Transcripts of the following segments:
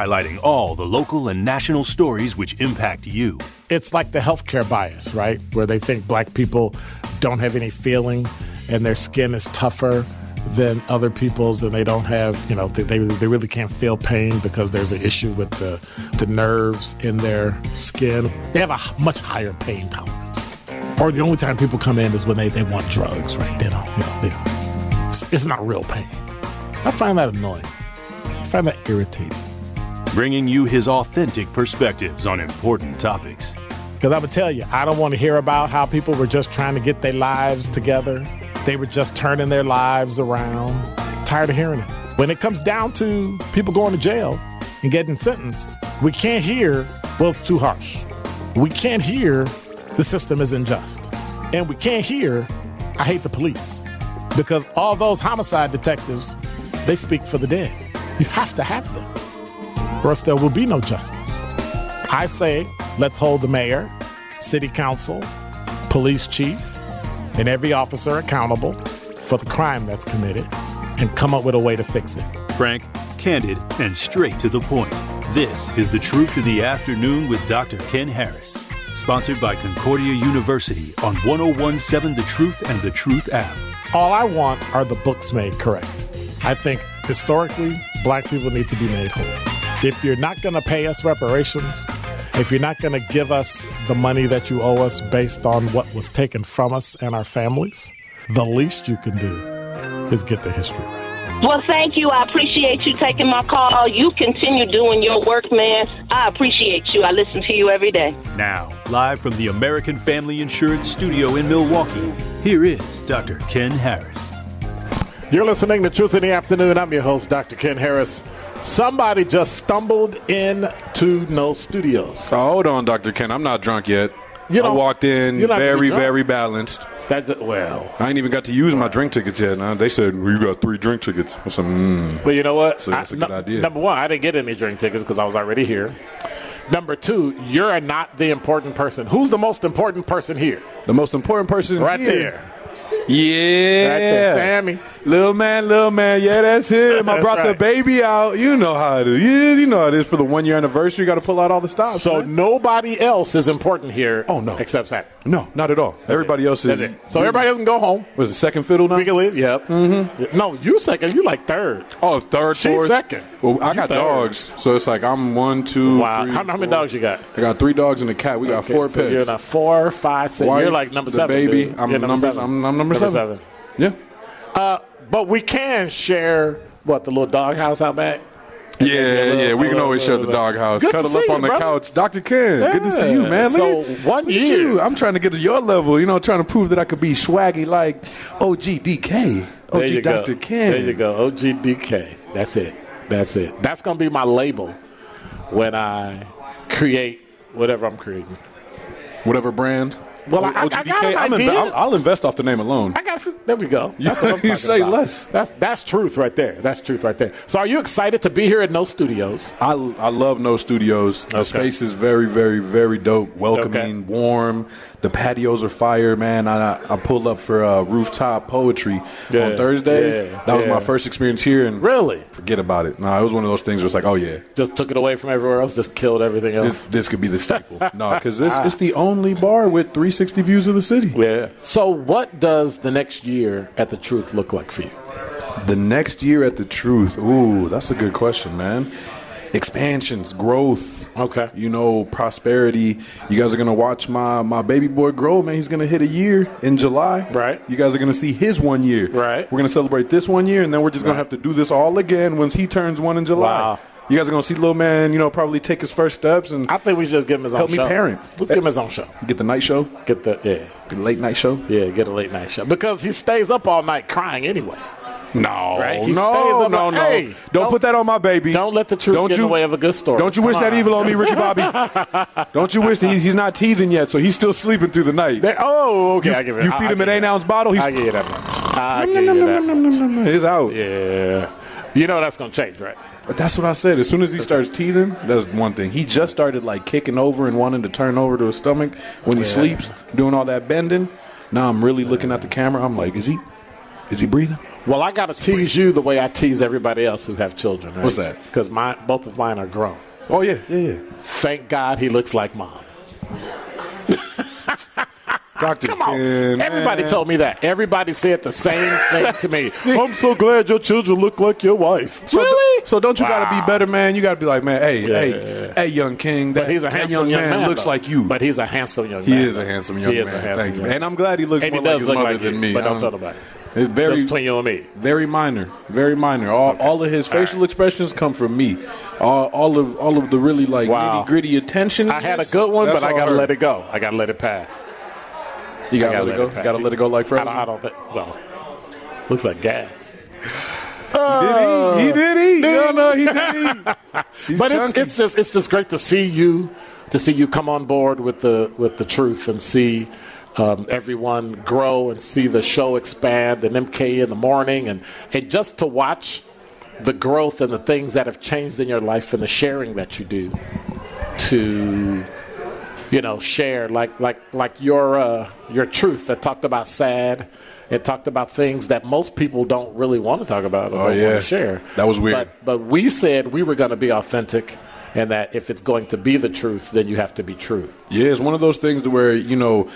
highlighting all the local and national stories which impact you. It's like the healthcare bias, right? Where they think black people don't have any feeling and their skin is tougher than other people's and they don't have, you know, they, they, really can't feel pain because there's an issue with the, the nerves in their skin. They have a much higher pain tolerance. Or the only time people come in is when they, they want drugs, right? They don't, you know, they don't. It's, it's not real pain. I find that annoying. I find that irritating. Bringing you his authentic perspectives on important topics. Because I would tell you, I don't want to hear about how people were just trying to get their lives together. They were just turning their lives around. Tired of hearing it. When it comes down to people going to jail and getting sentenced, we can't hear, well, it's too harsh. We can't hear the system is unjust. And we can't hear, I hate the police. Because all those homicide detectives, they speak for the dead. You have to have them, or else there will be no justice. I say, let's hold the mayor, city council, police chief, and every officer accountable for the crime that's committed and come up with a way to fix it. Frank, candid, and straight to the point. This is The Truth of the Afternoon with Dr. Ken Harris. Sponsored by Concordia University on 1017 The Truth and The Truth app. All I want are the books made correct. I think historically, black people need to be made whole. If you're not going to pay us reparations, if you're not going to give us the money that you owe us based on what was taken from us and our families, the least you can do is get the history right. Well, thank you. I appreciate you taking my call. You continue doing your work, man. I appreciate you. I listen to you every day. Now, live from the American Family Insurance Studio in Milwaukee, here is Dr. Ken Harris. You're listening to Truth in the Afternoon. I'm your host, Dr. Ken Harris. Somebody just stumbled into No Studios. Oh, hold on, Dr. Ken. I'm not drunk yet. You I walked in you don't have to be very, very balanced. That's well. I ain't even got to use my drink tickets yet. Now, they said, well, you got three drink tickets. I said, mm. But you know what? So that's a I- good nu- idea. Number one, I didn't get any drink tickets because I was already here. Number two, you're not the important person. Who's the most important person here? The most important person Right here. there. Yeah. Right there. Sammy. Little man, little man. Yeah, that's him. I brought right. the baby out. You know how it is. You know how it is for the one year anniversary. You got to pull out all the stops. So man. nobody else is important here. Oh, no. except Sammy. no, not at all. Everybody else is. It. So everybody doesn't go home. Was it second fiddle now? We can leave. Yep. Mm-hmm. No, you second. You like third. Oh, third, She's fourth. second. Well, I You got third. dogs, so it's like I'm one, two, Wow. three, How, how many dogs you got? I got three dogs and a cat. We got four so pets. You're not four, five, six. Wife, you're like number the seven. baby. dude. I'm You're number- seven. I'm- I'm number seven. Yeah. Uh, but we can share what the little doghouse out back. Yeah, maybe a little- yeah, we can always share the little- doghouse. Good to Cuddle see up you, on the brother. couch. Dr. Ken, good to see you, Yeah. man. Look So, at- one look at year. you. I'm trying to get to your level, you know, trying to prove that I could be swaggy like OG DK. OG There you Dr. go. Ken. There you go. OGDK. That's it. That's it. That's going to be my label when I create whatever I'm creating. Whatever brand. Well, I, I, I got an I'm idea. Inv- I'll, I'll invest off the name alone. I got there. We go. That's what I'm You say about. less. That's that's truth right there. That's truth right there. So, are you excited to be here at No Studios? I, I love No Studios. The space is very, very, very dope. Welcoming, warm. The patios are fire, man. I, I pulled up for uh, rooftop poetry Yeah, on Thursdays. yeah, that was yeah. my first experience here, and Really? forget about it. No, it was one of those things where it's like, oh yeah, Just took it away from everywhere else. Just killed everything else. this this could be the staple. no, because this it's the only bar with 360 views of the city. yeah. So, what does the next year at the Truth look like for you? The next year at the Truth, ooh, that's a good question, man. Expansions, growth. Okay. You know, prosperity. You guys are gonna watch my my baby boy grow, man. He's gonna hit a year in July. Right. You guys are gonna see his one year. Right. We're gonna celebrate this one year, and then we're just gonna have to do this all again once he turns one in July. Wow. You guys are gonna see little man, you know, probably take his first steps and I think we should just give him his own show. Help me parent. Let's give him his own show. get the night show, Get the yeah, get the late night show. yeah, get a late night show because he stays up all night crying anyway. No, Right? He no, stays up no, like, no. hey, don't, don't- put that on my baby. Don't let the truth Don't get in the way of a good story. Don't you Come wish that evil on me, Ricky Bobby? don't you wish that he's, he's not teething yet, so he's still sleeping through the night. They- oh, okay. You- I give it. you feed I him an eight ounce bottle, he's- I give you that much. I give you that much. He's out. Yeah. You know that's gonna change, right? But that's what I said. As soon as he starts teething, that's one thing. He just started like kicking over and wanting to turn over to his stomach when he Yeah. sleeps, doing all that bending. Now I'm really looking at the camera. I'm like, is he, is he breathing? Well, I got to tease you the way I tease everybody else who have children. Right? What's that? Because my both of mine are grown. Oh yeah, yeah, yeah. Thank God he looks like mom. Dr. Come on. Ken, Everybody man. told me that. Everybody said the same thing to me. I'm so glad your children look like your wife. So, really? So don't you got to be better, man? You got to be like, man, hey, Yeah. hey, hey, young king. That, But he's a handsome young, man, looks though. like you. But he's a handsome young he man. is a handsome young he man. Is a handsome Thank you, young man. And I'm glad he looks And he more like his look mother like than me. but don't Um, tell nobody. It's very, Just between you and me. very minor, very minor. All, all of his facial expressions come from me. All, all of all of the really like Wow. nitty gritty attention. I had a good one, but I got to let it go. I got to let it pass. You I got to let it go. Got to let it go like I Frozen. don't, I don't think. Well, looks like gas. did he? He did he? No, no, he did. He's but it's it's just it's just great to see you to see you come on board with the with the truth and see um, everyone grow and see the show expand and MK in the morning and and just to watch the growth and the things that have changed in your life and the sharing that you do to you know share like like like your uh, your truth that talked about sad it talked about things that most people don't really want to talk about or Oh, yeah. want to share That was weird. but but we said we were going to be authentic and that if it's going to be the truth then you have to be true Yeah, it's one of those things where you know,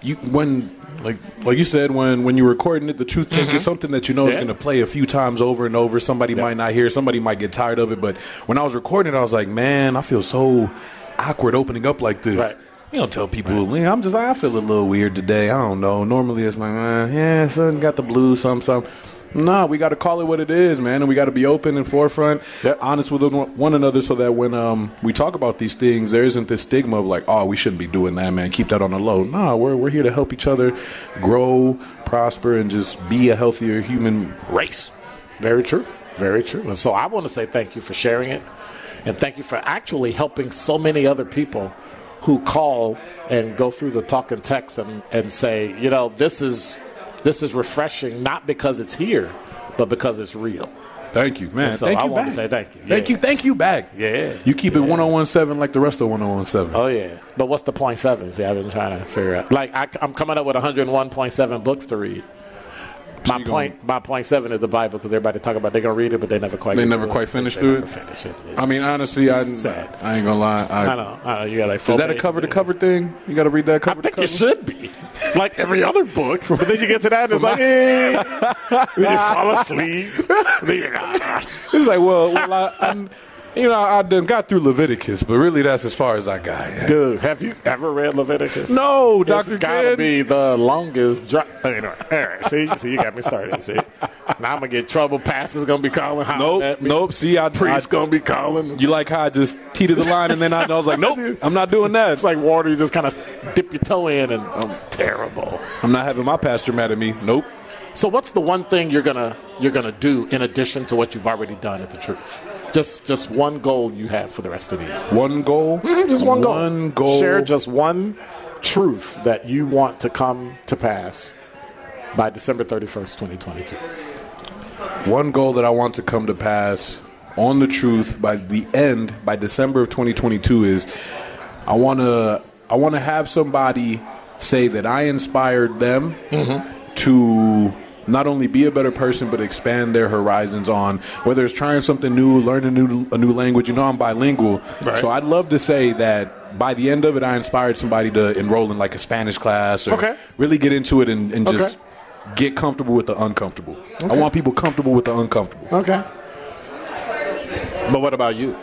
you when like like you said when when you're recording it, the truth take is something that you know is Mm-hmm. Going to play a few times over and over. Somebody Yeah. might not hear, somebody might get tired of it. But when I was recording it, I was like, man, I feel so awkward opening up like this. Right. You don't tell people. "Yeah, I'm just. I feel a little weird today. I don't know. Normally it's like, uh, yeah, son got the blues, some, some. No, we got to call it what it is, man, and we got to be open and forefront, Yep. honest with one another, so that when um, we talk about these things, there isn't this stigma of like, oh, we shouldn't be doing that, man. Keep that on the low. No, we're we're here to help each other grow, prosper, and just be a healthier human race. very true very true and so i want to say thank you for sharing it and thank you for actually helping so many other people who call and go through the talk and text and, and say you know this is this is refreshing not because it's here but because it's real Thank you, man. So thank I you want back. to say thank you. Thank Yeah. you, thank you back. Yeah. You keep it 1017 like the rest of 1017. Oh yeah, but what's the point seven? See, I've been trying to figure out. Like I, I'm coming up with 101.7 books to read. My you point, my point seven is the Bible because everybody talk about they're gonna read it, but they never quite. They never quite finish through it? Finish it. I mean, honestly, I, sad. I ain't gonna lie. I, I know. I know. You got like. Is that a cover to cover thing? You got to read that cover I think it should be like every other book, but then you get to that, and it's like, eh. then you fall asleep. Then you- ah. It's like, well, well I, I, you know, I done got through Leviticus, but really, that's as far as I got. Dude, have you ever read Leviticus? No, It's Doctor gotta Ken. be the longest. Dry- anyway, all right, see, see, you got me started. See, now I'm gonna get trouble. Pastor's gonna be calling. Nope, nope. See, I, Priest I gonna be calling. you like how I just teetered the line, and then I, I was like, nope, I'm not doing that. It's like water. You just kind of dip your toe in, and I'm terrible. I'm not having my pastor mad at me. Nope. So, what's the one thing you're gonna you're gonna do in addition to what you've already done at the truth? Just just one goal you have for the rest of the year. One goal. Mm-hmm, just one goal. One goal. Share just one truth that you want to come to pass by December 31st, 2022. One goal that I want to come to pass on the truth by the end by December of 2022 is I want to I want to have somebody say that I inspired them mm-hmm. To not only be a better person but expand their horizons on whether it's trying something new, learning a new a new language. You know I'm bilingual, Right. so I'd love to say that by the end of it, I inspired somebody to enroll in like a Spanish class or Okay. really get into it and, and Okay. just get comfortable with the uncomfortable. I want people comfortable with the uncomfortable. Okay. But what about you?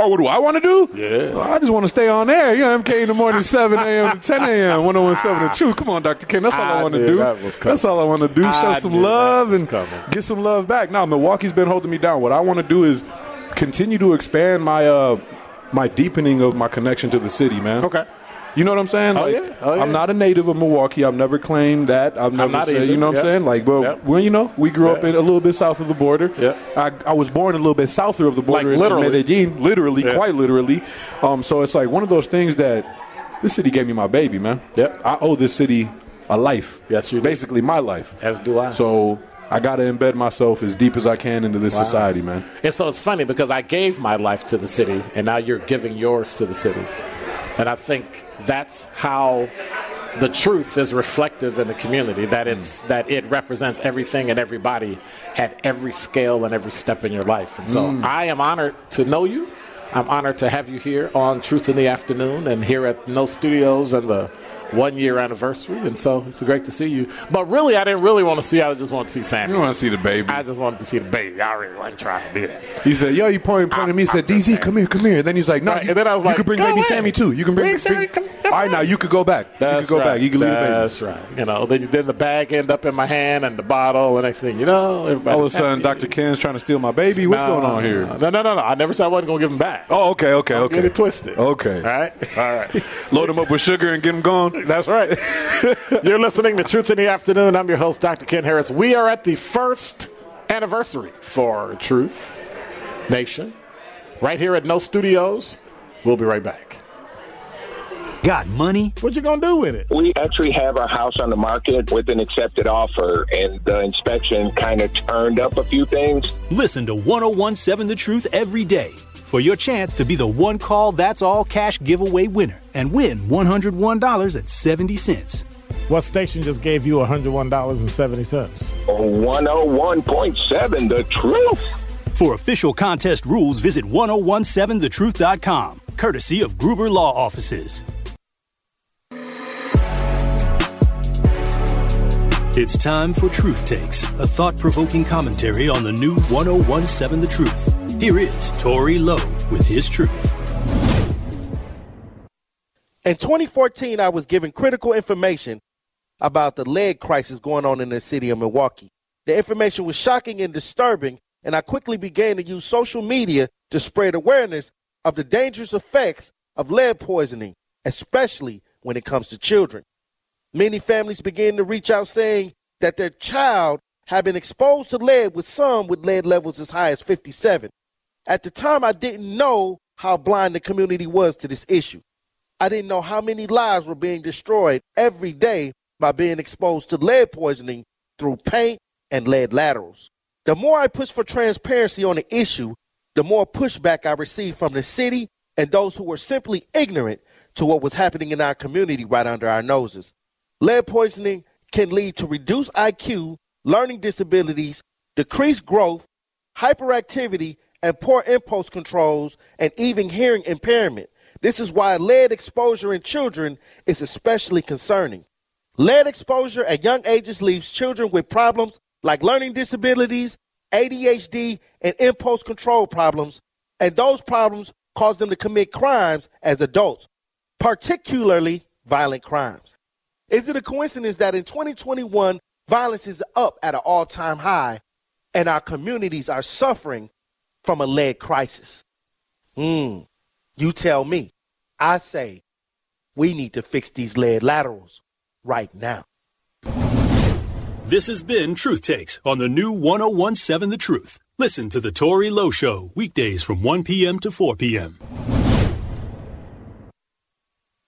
Oh, what do I want to do? Yeah. Well, I just want to stay on air. You know, MK in the morning, 7 a.m. to 10 a.m., 1017 The Truth. Come on, Dr. Ken. That's all I, I want to do. that. That's all I want to do. Show I some love and coming. get some love back. Now, Milwaukee's been holding me down. What I want to do is continue to expand my uh, my deepening of my connection to the city, man. Okay. You know what I'm saying? Oh, Like, yeah. Oh, yeah. I'm not a native of Milwaukee. I've never claimed that. I've never not said, either. you know what Yep. I'm saying? Like, well, Yep. well, you know, we grew up in a little bit south of the border. Yeah. I, I was born a little bit south of the border Like in literally. Medellin, literally, quite literally. Um, so it's like one of those things that this city gave me my baby, man. Yep. I owe this city a life. Yes, you do. Basically, my life. As do I. So I got to embed myself as deep as I can into this society, man. And so it's funny because I gave my life to the city, and now you're giving yours to the city. And I think that's how the truth is reflective in the community that it's that it represents everything and everybody at every scale and every step in your life. And so Mm. i am honored to know you. I'm honored to have you here on truth in the afternoon and here at no studios and the one year anniversary and so it's great to see you but really i didn't really want to see i just wanted to see sammy You want to see the baby? i just wanted to see the baby i really wasn't trying to do that He said, "Yo, you pointed, pointed at me." He said, "DZ, come here, come here." And then he's like, "No." Right, you, and then I was like, you could bring baby away. Sammy too. You can bring. Bring Sammy, come- that's All right, now you could go back. you That's could go right. back. You can leave the baby. That's right. You know, then, then the bag end up in my hand and the bottle. And next thing you know, everybody. All of a sudden, Dr. Ken's trying to steal my baby. What's going on here? No, no, no, no. I never said I wasn't going to give him back. Oh, okay, okay, okay. Get it twisted. Okay. All right. All right. Load him up with sugar and get him gone. That's right. You're listening to Truth in the Afternoon. I'm your host, Dr. Ken Harris. We are at the first anniversary for Truth Nation, right here at No Studios. We'll be right back. Got money? What you gonna do with it? We actually have our house on the market with an accepted offer, and the inspection kind of turned up a few things. Listen to 1017 The Truth every day for your chance to be the one call that's all cash giveaway winner and win $101.70. What station just gave you $101.70? 101.7, the truth. For official contest rules, visit 1017thetruth.com, courtesy of Gruber Law Offices. It's time for Truth Takes, a thought provoking commentary on the new 1017 The Truth. Here is Tory Lowe with his truth. In 2014, I was given critical information about the lead crisis going on in the city of Milwaukee. The information was shocking and disturbing, and I quickly began to use social media to spread awareness of the dangerous effects of lead poisoning, especially when it comes to children. Many families began to reach out saying that their child had been exposed to lead, with some with lead levels as high as 57. At the time, I didn't know how blind the community was to this issue. I didn't know how many lives were being destroyed every day by being exposed to lead poisoning through paint and lead laterals. The more I pushed for transparency on the issue, the more pushback I received from the city and those who were simply ignorant to what was happening in our community right under our noses. Lead poisoning can lead to reduced IQ, learning disabilities, decreased growth, hyperactivity, and poor impulse controls, and even hearing impairment. This is why lead exposure in children is especially concerning. Lead exposure at young ages leaves children with problems like learning disabilities, ADHD, and impulse control problems, and those problems cause them to commit crimes as adults, particularly violent crimes. Is it a coincidence that in 2021, violence is up at an all time high and our communities are suffering from a lead crisis? Hmm, you tell me. I say we need to fix these lead laterals right now. This has been Truth Takes on the new 1017 The Truth. Listen to The Tory Lowe Show weekdays from 1 p.m. to 4 p.m.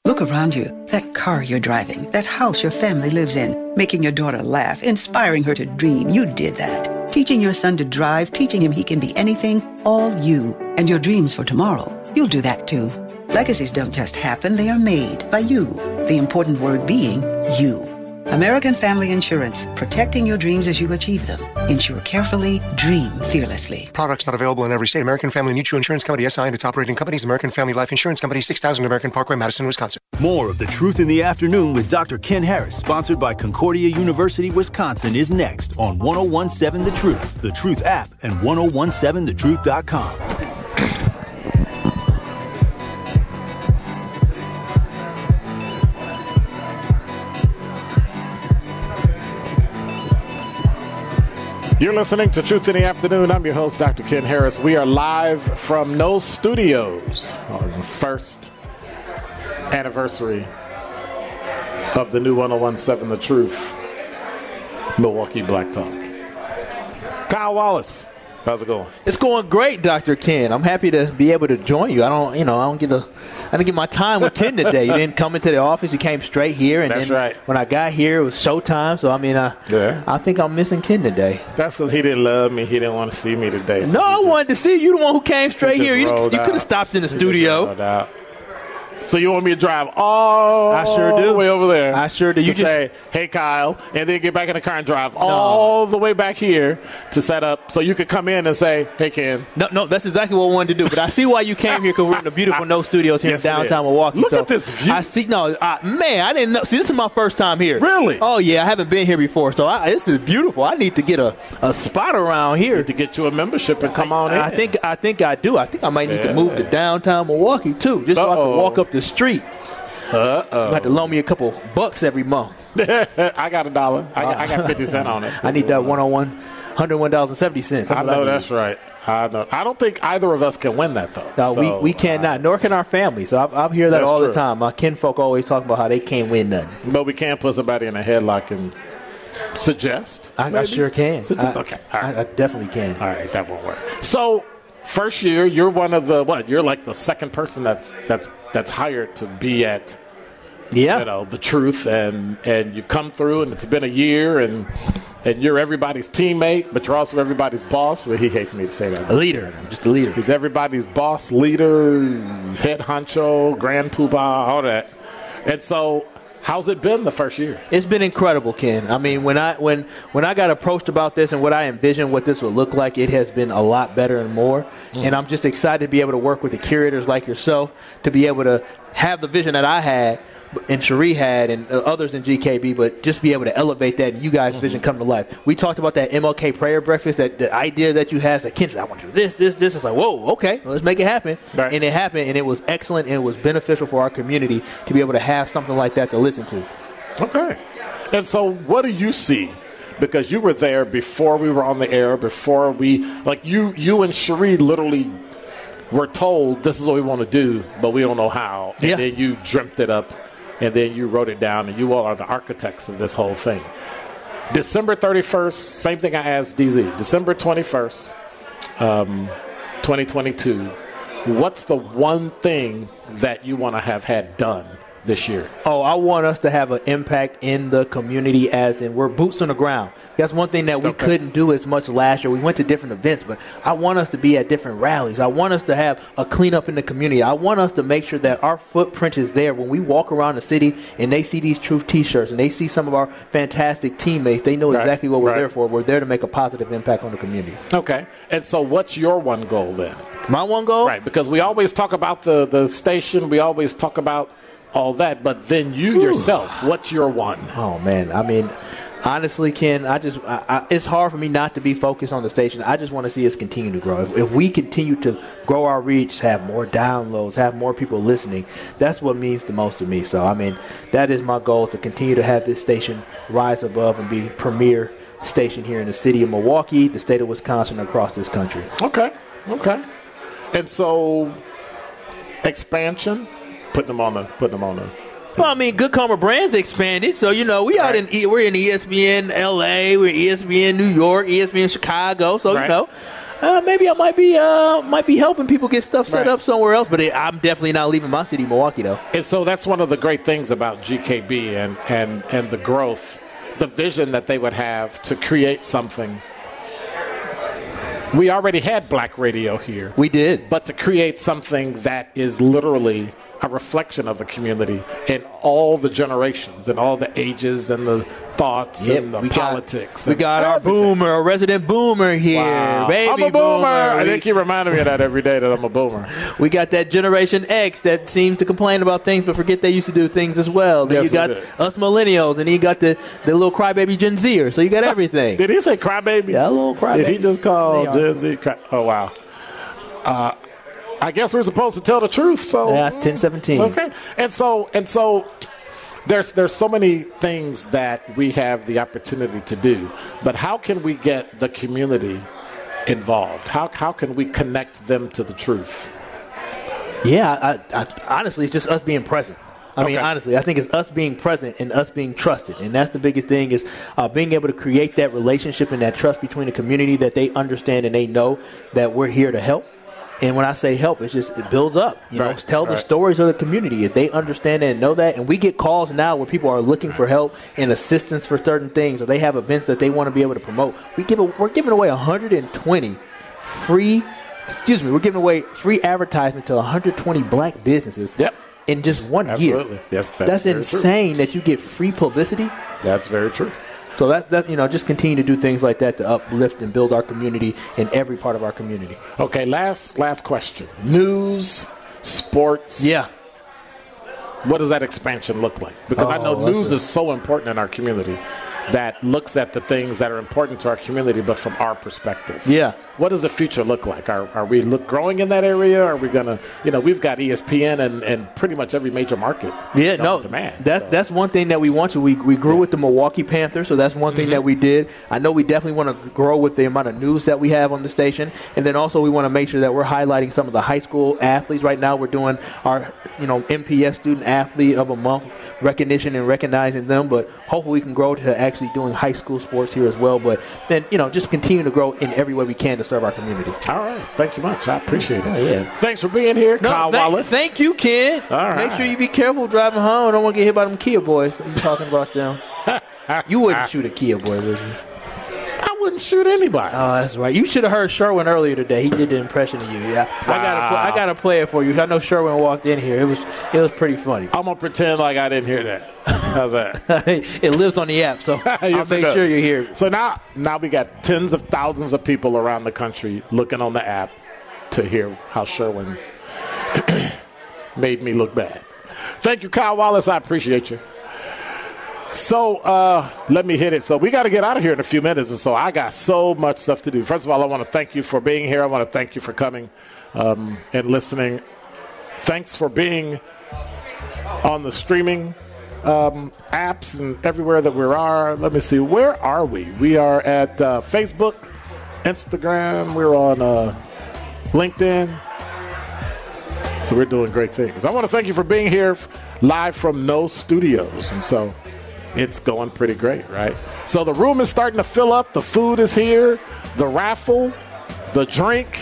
Look around you. That car you're driving, that house your family lives in, making your daughter laugh, inspiring her to dream. You did that. Teaching your son to drive, teaching him he can be anything, all you. And your dreams for tomorrow, you'll do that too. Legacies don't just happen, they are made by you. The important word being you. American Family Insurance, protecting your dreams as you achieve them. Insure carefully, dream fearlessly. Products not available in every state. American Family Mutual Insurance Company, SI, and its operating companies, American Family Life Insurance Company, 6000 American Parkway, Madison, Wisconsin. More of The Truth in the Afternoon with Dr. Ken Harris, sponsored by Concordia University, Wisconsin, is next on 1017 The Truth, The Truth app, and 1017thetruth.com. You're listening to Truth in the Afternoon. I'm your host, Dr. Ken Harris. We are live from No Studios on the first anniversary of the new 1017 The Truth Milwaukee Black Talk. Kyle Wallace, how's it going? It's going great, Dr. Ken. I'm happy to be able to join you. I don't, you know, I don't get a, I didn't get my time with Ken today. You didn't come into the office. You came straight here, and That's then right. when I got here, it was showtime. So I mean, I, Yeah. I think I'm missing Ken today. That's because he didn't love me. He didn't want to see me today. so no, I just- wanted to see you. The one who came straight just here. You, you could have stopped in the he studio. So you want me to drive all I sure do. the way over there? I sure do. You just- say, "Hey, Kyle," and then get back in the car and drive all the way back here to set up, so you could come in and say, "Hey, Ken." No, no, that's exactly what I wanted to do. But I see why you came here because we're in the beautiful No Studios here Yes, in downtown. Milwaukee. Look so at this view. I see. No, uh, man, I didn't know. See, this is my first time here. Really? Oh yeah, I haven't been here before, so I, this is beautiful. I need to get a, a spot around here. To get you a membership and come on in. I think I think I do. I think I might need to move to downtown Milwaukee too, just so I can walk up the street. Uh You have to loan me a couple bucks every month. I got a dollar. I got, I got fifty cent on it. I need that one on one. Hundred one dollars and seventy cents. I know that's right. I know. I don't think either of us can win that though. No, So, we, we cannot, nor can our family. So I, I hear that all true. the time. My kinfolk always talk about how they can't win nothing. But we can't put somebody in a headlock and suggest. I, I sure can. Suggest. I- okay. Right. I, I definitely can. All right. That won't work. So first year, you're one of the what? You're like the second person that's that's that's hired to be at Yeah. you know the truth and and you come through and it's been a year and and you're everybody's teammate but you're also everybody's boss well he hates me to say that A leader. Just a leader. he's everybody's boss leader head honcho grand poobah all that and so how's it been the first year It's been incredible, Ken. I mean, when I when when I got approached about this and what I envisioned what this would look like, it has been a lot better and more. Mm-hmm. And I'm just excited to be able to work with the curators like yourself to be able to have the vision that I had and Cherie had and uh, others in GKB, but just be able to elevate that and you guys' vision come to life. We talked about that MLK prayer breakfast, that the idea that you had, that said, I want to do this, this, this. It's like, whoa, okay, let's make it happen. Right. And it happened, and it was excellent, and it was beneficial for our community to be able to have something like that to listen to. okay and so what do you see because you were there before we were on the air before we like you you and Cherie literally were told this is what we want to do but we don't know how and Yeah. then you dreamt it up and then you wrote it down and you all are the architects of this whole thing. December 31st same thing i asked dz december 21st um, 2022 what's the one thing that you want to have had done this year Oh, I want us to have an impact in the community, as in we're boots on the ground. That's one thing that we Okay. couldn't do as much last year. We went to different events, but I want us to be at different rallies. I want us to have a cleanup in the community. I want us to make sure that our footprint is there when we walk around the city and they see these Truth T-shirts and they see some of our fantastic teammates. They know Right, exactly what we're right. there for. We're there to make a positive impact on the community. okay and so what's your one goal then My one goal, Right, because we always talk about the, the station, we always talk about all that, but then you yourself, what's your one? Oh man, I mean, honestly, Ken, I just I, I, it's hard for me not to be focused on the station. I just want to see us continue to grow. If, if we continue to grow our reach, have more downloads, have more people listening, that's what means the most to me. So, I mean, that is my goal to continue to have this station rise above and be premier station here in the city of Milwaukee, the state of Wisconsin, across this country. Okay, okay. And so, expansion, putting them on the, putting them on the. Well, I mean, Good Karma Brands expanded, so you know we out in we're in ESPN LA, we're ESPN New York, ESPN Chicago, so Right. you know. Uh, maybe I might be uh, might be helping people get stuff set Right. up somewhere else, but it, I'm definitely not leaving my city, Milwaukee, though. And so that's one of the great things about GKB and, and, and the growth, the vision that they would have to create something. We already had black radio here. We did. but to create something that is literally a reflection of a community in all the generations and all the ages and the thoughts and the we politics. Got, we got our boomer, our resident boomer here, Wow. baby I'm a boomer. I We- think you reminded me of that every day that I'm a boomer. We got that Generation X that seems to complain about things but forget they used to do things as well. Then Yes, you got us millennials, and you got the, the little crybaby Gen Zer. So you got everything. Did he say crybaby? Yeah, a little crybaby. Did he just call Gen Z? Cry- oh wow. Uh, I guess we're supposed to tell the truth. So Yeah, it's 1017. Okay, and so and so. There's there's so many things that we have the opportunity to do, but how can we get the community involved? How how can we connect them to the truth? Yeah, I, I, honestly, it's just us being present. I mean, Okay. honestly, I think it's us being present and us being trusted, and that's the biggest thing is uh, being able to create that relationship and that trust between the community that they understand and they know that we're here to help. And when I say help, it's just it builds up. You know, Right, tell the stories of the community if they understand and know that. And we get calls now where people are looking for help and assistance for certain things, or they have events that they want to be able to promote. We give a, we're giving away 120 free excuse me, we're giving away free advertisement to 120 black businesses. Yep. in just one Absolutely. year. Yes, that's that's very true. insane that you get free publicity. That's very true. So that's that. You know, just continue to do things like that to uplift and build our community in every part of our community. Okay, last last question. News, sports. Yeah. What does that expansion look like? Because I oh, know Oh, news a- is so important in our community that looks at the things that are important to our community, but from our perspective. Yeah. What does the future look like? Are, are we look growing in that area? Are we gonna, you know, we've got ESPN and, and pretty much every major market. Yeah, no, demand. that's that's one thing that we want to. We we grew with the Milwaukee Panthers, so that's one thing Mm-hmm. that we did. I know we definitely want to grow with the amount of news that we have on the station, and then also we want to make sure that we're highlighting some of the high school athletes. Right now, we're doing our you know MPS Student Athlete of a Month recognition and recognizing them, but hopefully we can grow to actually doing high school sports here as well. But then you know just continue to grow in every way we can to serve our community. All right. Thank you much. I appreciate it. Oh, yeah. Thanks for being here, No, Kyle thank, Wallace. thank you, Ken. All Make sure you be careful driving home. I don't want to get hit by them Kia boys. You talking about them? you wouldn't shoot a Kia boy, would you? Wouldn't shoot anybody. Oh, that's right. You should have heard Sherwin earlier today. He did the impression of you. Yeah, I gotta, I gotta play it for you. I know Sherwin walked in here. It was, it was pretty funny. I'm gonna pretend like I didn't hear that. How's that? it lives on the app, so I'll Yes, it make sure you hear. it. So now, now we got tens of thousands of people around the country looking on the app to hear how Sherwin made me look bad. Thank you, Kyle Wallace. I appreciate you. So uh, let me hit it. So we got to get out of here in a few minutes, and so I got so much stuff to do. First of all, I want to thank you for being here. I want to thank you for coming um, and listening. Thanks for being on the streaming um, apps and everywhere that we are. Let me see, where are we? We are at uh, Facebook, Instagram. We're on uh, LinkedIn. So we're doing great things. I want to thank you for being here live from No Studios, and so it's going pretty great, right? So the room is starting to fill up. The food is here. The raffle, the drink.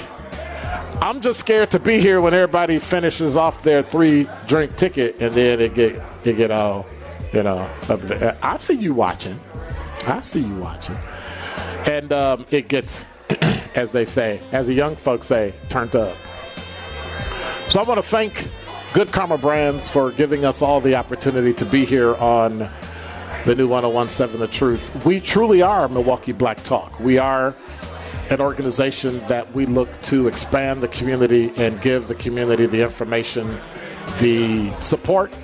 I'm just scared to be here when everybody finishes off their three drink ticket and then it get it get all, you know. I see you watching. I see you watching, and um, it gets, as they say, as the young folks say, turned up. So I want to thank Good Karma Brands for giving us all the opportunity to be here on the new 1017 The Truth. We truly are Milwaukee Black Talk. We are an organization that we look to expand the community and give the community the information, the support,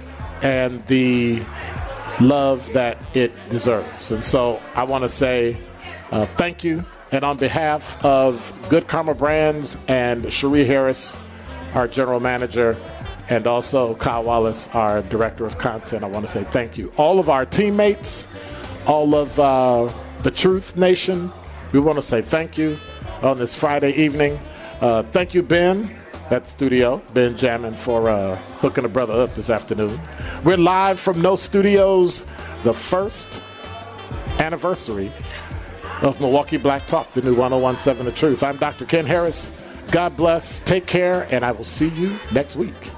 and the love that it deserves. And so I want to say uh, thank you. And on behalf of Good Karma Brands and Cherie Harris, our general manager, and also Kyle Wallace, our director of content, I want to say thank you. All of our teammates, all of uh, the Truth Nation, we want to say thank you on this Friday evening. Uh, thank you, Ben, at studio, Ben Jamming, for uh, hooking a brother up this afternoon. We're live from No Studios, the first anniversary of Milwaukee Black Talk, the new 1017 The Truth. I'm Dr. Ken Harris. God bless, take care, and I will see you next week.